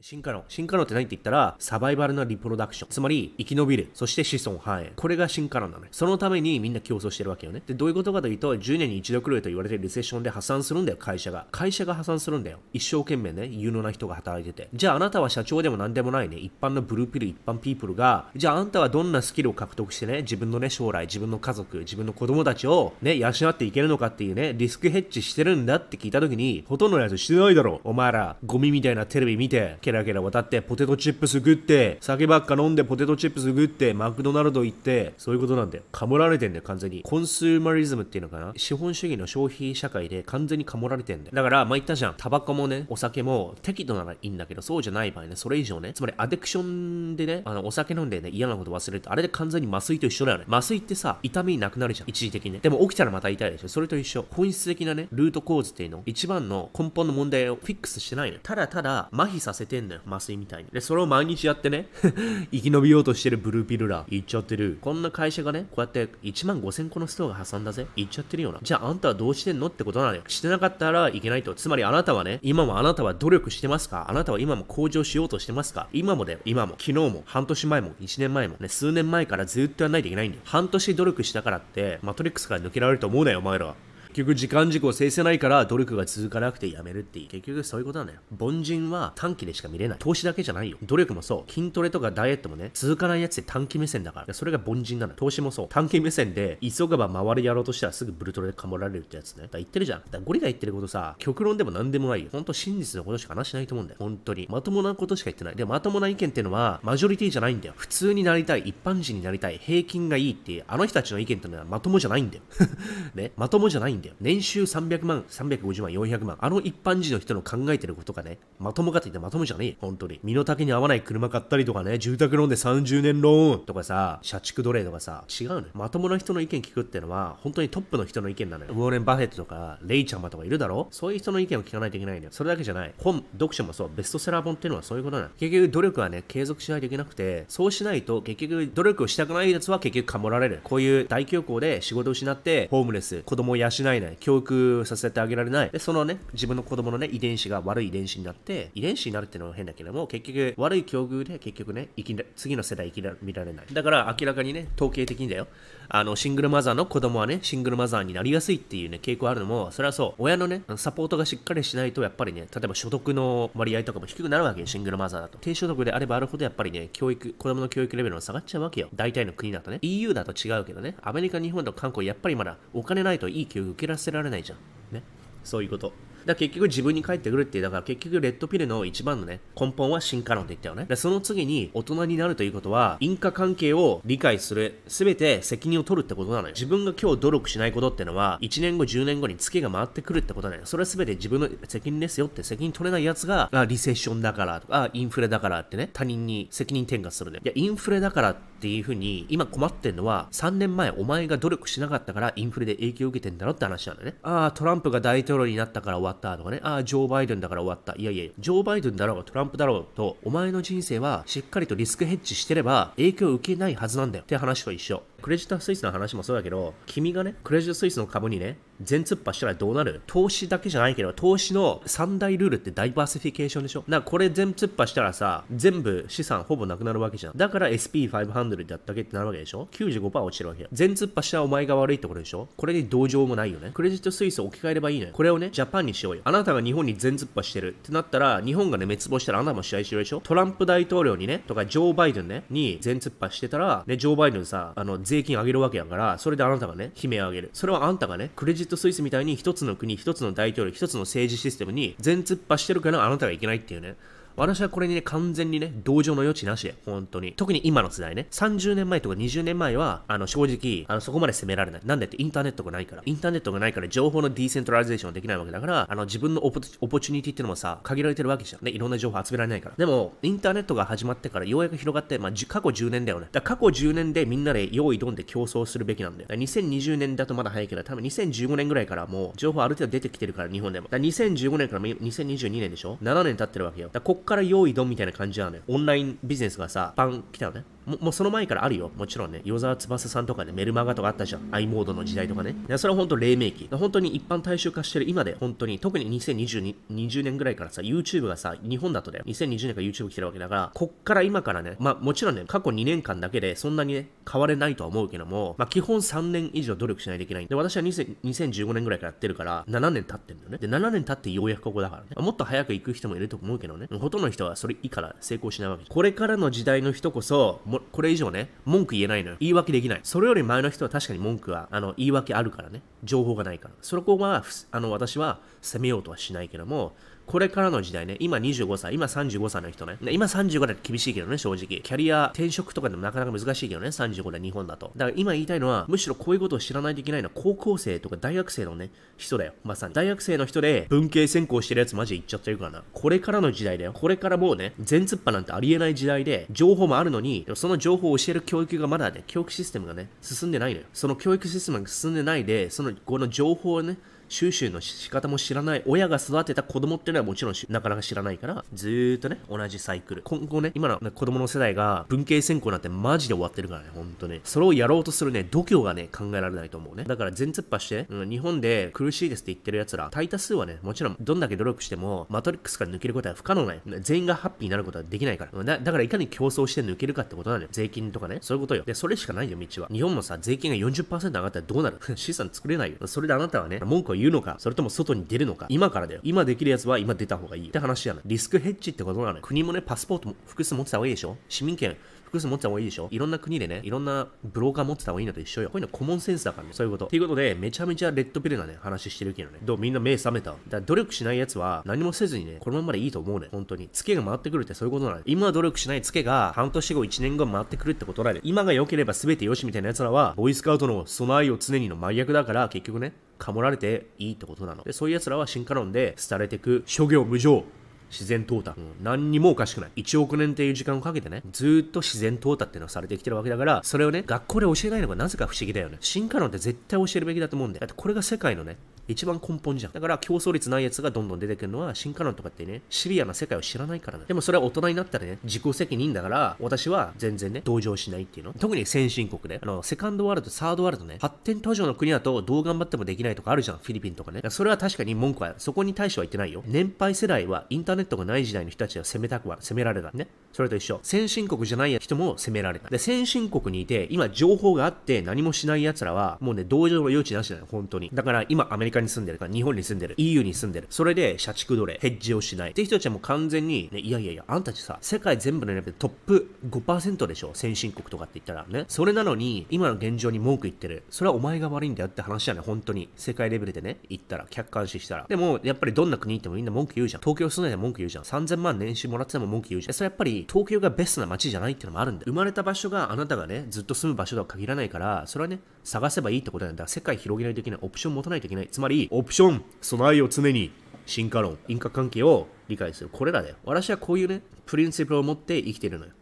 進化論。進化論って何って言ったら、サバイバルなリプロダクション。つまり、生き延びる。そして子孫繁栄。これが進化論なのね。そのためにみんな競争してるわけよね。で、どういうことかというと、10年に一度来ると言われてリセッションで破産するんだよ、会社が。会社が破産するんだよ。一生懸命ね、有能な人が働いてて。じゃああなたは社長でも何でもないね、一般のブルーピル、一般ピープルが、じゃああんたはどんなスキルを獲得してね、自分のね、将来、自分の家族、自分の子供たちをね、養っていけるのかっていうね、リスクヘッジしてるんだって聞いた時に、ほとんどのやつしてないだろ。お前ら、ゴミみたいなテレビ見て、ケラケラ渡って、ポテトチップス食って酒ばっか飲んでポテトチップス食ってマクドナルド行ってそういうことなんだよ。かもられてんだよ完全に。コンスーマリズムっていうのかな。資本主義の消費社会で完全にかもられてんだよ。だからまあ言ったじゃん。タバコもねお酒も適度ならいいんだけどそうじゃない場合ねそれ以上ね。つまりアディクションでねあのお酒飲んでね嫌なこと忘れるとあれで完全に麻酔と一緒だよね。麻酔ってさ痛みなくなるじゃん。一時的にね。でも起きたらまた痛いでしょ。それと一緒。本質的なねルート構図っていうの。一番の根本の問題をフィックスしてないのただただ麻痺させてんのよ麻酔みたいに。でそれを毎日やってね 生き延びようとしてるブルーピルラ言っちゃってる。こんな会社がねこうやって1万5000個のストアが挟んだぜ言っちゃってるよな。じゃああんたはどうしてんのってことなのよ。してなかったらいけないと。つまりあなたはね今もあなたは努力してますか？あなたは今も向上しようとしてますか？今もだよ。今も。昨日も。半年前も。1年前も。ね数年前からずっとやんないといけないんだよ。半年努力したからってマトリックスから抜けられると思うなよお前らは。局時間軸を制せないから努力が続かなくてやめるっていう。結局そういうことなんだよ。凡人は短期でしか見れない。投資だけじゃないよ。努力もそう。筋トレとかダイエットもね続かないやつで短期目線だから。それが凡人なの投資もそう。短期目線で急がば回りやろうとしたらすぐブルトレでかもられるってやつね。だ言ってるじゃん。だゴリが言ってることさ極論でも何でもないよ。ほんと真実のことしか話しないと思うんだよ。本当に。まともなことしか言ってない。でまともな意見っていうのはマジョリティじゃないんだよ。普通になりたい。一般人になりたい。平均がいいっていうあの人たちの意見ってのはまともじゃないんだよ。ね。まともじゃないんだよ。年収300万、350万、400万。あの一般人の人の考えてることがね、まともかって言ってまともじゃねえ。本当に。身の丈に合わない車買ったりとかね、住宅ローンで30年ローンとかさ、社畜奴隷とかさ、違うのよ。まともな人の意見聞くってのは、本当にトップの人の意見なのよ。ウォーレン・バフェットとか、レイちゃんまとかいるだろ？そういう人の意見を聞かないといけないのよ。それだけじゃない。本、読書もそう、ベストセラー本っていうのはそういうことなの。結局努力はね、継続しないといけなくて、そうしないと結局努力をしたくないやつは結局かもられる。こういう大恐慌で仕事を失って、ホームレス、子供を養えない、教育させてあげられない。で、そのね、自分の子供のね、遺伝子が悪い遺伝子になって、遺伝子になるっていうのは変だけども、結局悪い境遇で結局ね、生き次の世代生きら見られない。だから明らかにね、統計的にだよ。あの、シングルマザーの子供はね、シングルマザーになりやすいっていうね、傾向あるのも、それはそう、親のね、サポートがしっかりしないと、やっぱりね、例えば所得の割合とかも低くなるわけよ、シングルマザーだと。低所得であればあるほど、やっぱりね、教育、子供の教育レベルが下がっちゃうわけよ。大体の国だとね。EU だと違うけどね、アメリカ、日本と韓国、やっぱりまだお金ないといい教育受けらせられないじゃん。ね。そういうこと。だ結局自分に返ってくるって、だから結局レッドピルの一番のね、根本は進化論って言ったよね。でその次に大人になるということは、因果関係を理解する、すべて責任を取るってことなのよ。自分が今日努力しないことってのは、1年後、10年後に月が回ってくるってことなのよ。それはすべて自分の責任ですよって責任取れないやつが、あリセッションだからとか、インフレだからってね、他人に責任転嫁するね。いや、インフレだからってっていうふうに、今困ってんのは、3年前お前が努力しなかったからインフレで影響を受けてんだろって話なんだよね。ああ、トランプが大統領になったから終わったとかね。ああ、ジョー・バイデンだから終わった。いやいや、ジョー・バイデンだろうがトランプだろうと、お前の人生はしっかりとリスクヘッジしてれば影響を受けないはずなんだよって話と一緒。クレジットスイスの話もそうだけど、君がね、クレジットスイスの株にね、全突破したらどうなる？投資だけじゃないけど、投資の三大ルールってダイバーシフィケーションでしょ？だからこれ全突破したらさ、全部資産ほぼなくなるわけじゃん。だから SP500 だったけってなるわけでしょ ?95% 落ちるわけよ。全突破したらお前が悪いってことでしょ？これに同情もないよね。クレジットスイスを置き換えればいいのよ。これをね、ジャパンにしようよ。あなたが日本に全ツッパしてるってなったら、日本がね、滅亡したらあなたも死亡してるでしょ？トランプ大統領にね、とかジョー・バイデンね、に全ツッパしてたら、ね、ジョー・バイデンさ、あの、税金上げるわけやから、それであなたがね、悲鳴を上げる。それはあんたがね、クレジットスイスみたいに一つの国、一つの大統領、一つの政治システムに全ツッパしてるからあなたがいけないっていうね。私はこれにね、完全にね、同情の余地なしで、本当に。特に今の世代ね、30年前とか20年前は、あの、正直、あの、そこまで責められない。なんでってインターネットがないから。インターネットがないから情報の decentralization できないわけだから、あの、自分の oppo opportunity っていうのもさ、限られてるわけじゃん。ね、いろんな情報集められないから。でも、インターネットが始まってからようやく広がって、まあ、過去10年だよね。だ過去10年でみんなで用意どんで競争するべきなんだよ。だ2020年だとまだ早いけど、多分2015年ぐらいからもう情報ある程度出てきてるから、日本でも。だ2015年から2022年でしょ ?7 年経ってるわけよ。だこっから用意どんみたいな感じなのよ。オンラインビジネスがさ、パン来たよね。ももうその前からあるよ。もちろんね。与沢翼さんとかね、メルマガとかあったじゃん。i モードの時代とかね。それは本当黎明期。本当に一般大衆化してる今で、本当に、特に2020 20年ぐらいからさ、YouTube がさ、日本だとだよ。2020年から YouTube 来てるわけだから、こっから今からね、まあもちろんね、過去2年間だけでそんなにね、変われないとは思うけども、まあ基本3年以上努力しないといけない。で、私は2015年ぐらいからやってるから、7年経ってるんだよね。で、7年経ってようやくここだからね。もっと早く行く人もいると思うけどね。ほとんどの人はそれ以から成功しないわけ。これからの時代の人こそ、これ以上ね、文句言えないのよ。言い訳できない。それより前の人は確かに文句は、あの、言い訳あるからね。情報がないから。そこは、あの、私は責めようとはしないけども、これからの時代ね、今25歳、今35歳の人ね、今35だと厳しいけどね、正直。キャリア転職とかでもなかなか難しいけどね、35で日本だと。だから今言いたいのは、むしろこういうことを知らないといけないのは、高校生とか大学生のね、人だよ。まさに。大学生の人で、文系専攻してるやつマジで言っちゃってるからな。これからの時代だよ。これからもうね、全突破なんてありえない時代で、情報もあるのに、その情報を教える教育がまだね、教育システムがね、進んでないのよ。その教育システムが進んでないで、その、この情報をね、収集の仕方も知らない。親が育てた子供っていうのはもちろんなかなか知らないからずーっとね同じサイクル。今後ね今の、子供の世代が文系専攻なんてマジで終わってるからね本当ね。それをやろうとするね度胸がね考えられないと思うね。だから全突破して、うん、日本で苦しいですって言ってる奴ら大多数はねもちろんどんだけ努力してもマトリックスから抜けることは不可能ない全員がハッピーになることはできないから。だだからいかに競争して抜けるかってことなのよ。税金とかねそういうことよ。でそれしかないよ道は。日本もさ税金が40%上がったらどうなる？資産作れないよ。それであなたはね文句を言うのかそれとも外に出るのか今からだよ。今できるやつは今出た方がいいって話じゃない。リスクヘッジってことなのよ。国もね、パスポートも複数持ってた方がいいでしょ市民権複数持ってた方がいいでしょいろんな国でね、いろんなブローカー持ってた方がいいのと一緒よ。こういうのコモンセンスだからね。そういうこと。ということで、めちゃめちゃレッドピルなね、話してるけどね。どうみんな目覚めた？だから努力しない奴は何もせずにね、このままでいいと思うね。本当に。ツケが回ってくるってそういうことなの。今努力しないツケが半年後、1年後回ってくるってことだね。今が良ければ全て良しみたいな奴らは、ボーイスカウトの備えを常にの真逆だから、結局ね、かもられていいってことなの。で、そういう奴らは進化論で廃れていく諸行無常。自然淘汰、うん、何にもおかしくない1億年っていう時間をかけてねずっと自然淘汰っていうのをされてきてるわけだからそれをね学校で教えないのがなぜか不思議だよね進化論って絶対教えるべきだと思うんだよだってこれが世界のね一番根本じゃん。だから競争率ないやつがどんどん出てくるのは進化論とかってね、シビアな世界を知らないからね。でもそれは大人になったらね、自己責任だから、私は全然ね、同情しないっていうの。特に先進国で、あの、セカンドワールド、サードワールドね、発展途上の国だとどう頑張ってもできないとかあるじゃん、フィリピンとかね。それは確かに文句は、そこに対しては言ってないよ。年配世代はインターネットがない時代の人たちは攻めたくは、攻められたね。それと一緒。先進国じゃない人も攻められた。で、先進国にいて、今情報があって何もしない奴らは、もうね、同情の余地なしだよ、本当に。だから今アメリカに住んでる、日本に住んでる。EU に住んでる。それで社畜奴隷、ヘッジをしない。って人たちはもう完全に、ね、いやいやいや、あんたたちさ、世界全部のレベルトップ5%でしょ先進国とかって言ったらね。それなのに、今の現状に文句言ってる。それはお前が悪いんだよって話だね、本当に。世界レベルでね、言ったら、客観視したら。でも、やっぱりどんな国行ってもみんな文句言うじゃん。東京住んでて文句言うじゃん。3000万年収もらってても文句言うじゃん。それやっぱり、東京がベストな街じゃないっていうのもあるんだよ。生まれた場所があなたがね、ずっと住む場所とは限らないから、それはね、探せばいいってことなんだ。世界広げないといけない。オプション持たないといけない。つまり、りオプション、備えを常に、進化論、因果関係を理解する。これらだよ。私はこういうね、プリンシプルを持って生きてるのよ。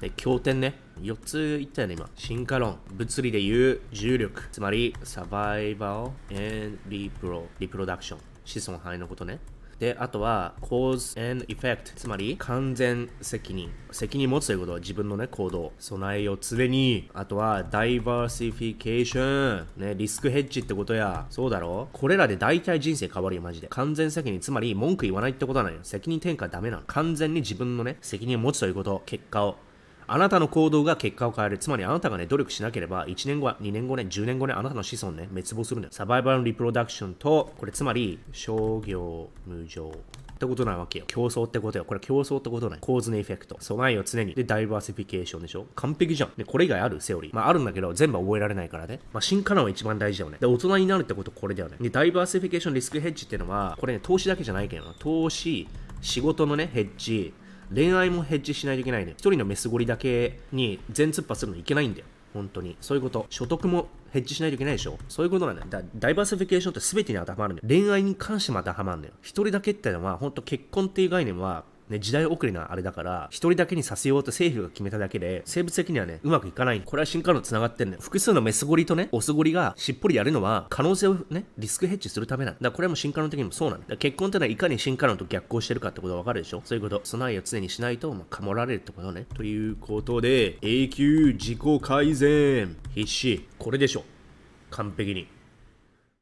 で、経典ね。4つ言ったよね、今。進化論。物理でいう重力。つまり、サバイバルエンリプロ、リプロダクション。子孫繁栄のことね。で、あとは cause and effect つまり完全責任。責任持つということは自分のね行動。備えを常に。あとは diversification ねリスクヘッジってことや。そうだろ？これらで大体人生変わるよマジで。完全責任。つまり文句言わないってことなのよ。責任転嫁ダメなの。完全に自分のね責任を持つということ。結果を。あなたの行動が結果を変える。つまりあなたがね、努力しなければ、1年後、2年後ね、10年後ね、あなたの子孫ね、滅亡するんだよ。サバイバルリプロダクションと、これつまり、商業無常。ってことなわけよ。競争ってことよ。これ競争ってことない。構図のエフェクト。備えを常に。で、ダイバーシフィケーションでしょ完璧じゃん。で、これ以外あるセオリー。まああるんだけど、全部覚えられないからね。まあ進化論は一番大事だよね。で、大人になるってことこれだよね。で、ダイバーシフィケーションリスクヘッジっていうのは、これね、投資だけじゃないけどな投資、仕事のね、ヘッジ、恋愛もヘッジしないといけないね。一人のメスゴリだけに全突破するのいけないんだよ。本当に。そういうこと。所得もヘッジしないといけないでしょそういうことなんだよ。だダイバーシフィケーションって全てに当てはまるんだよ。恋愛に関しても当てはまるんだよ。一人だけってのは、本当結婚っていう概念は、ね、時代遅れなあれだから、一人だけにさせようと政府が決めただけで、生物的にはね、うまくいかない。これは進化論繋がってんのよ。複数のメスゴリとね、オスゴリがしっぽりやるのは、可能性をね、リスクヘッジするためなんだ。だこれも進化論的にもそうなんだ。結婚ってのは、いかに進化論と逆行してるかってことがわかるでしょ？そういうこと。備えを常にしないと、まあ、かもられるってことね。ということで、永久自己改善。必死。これでしょ。完璧に。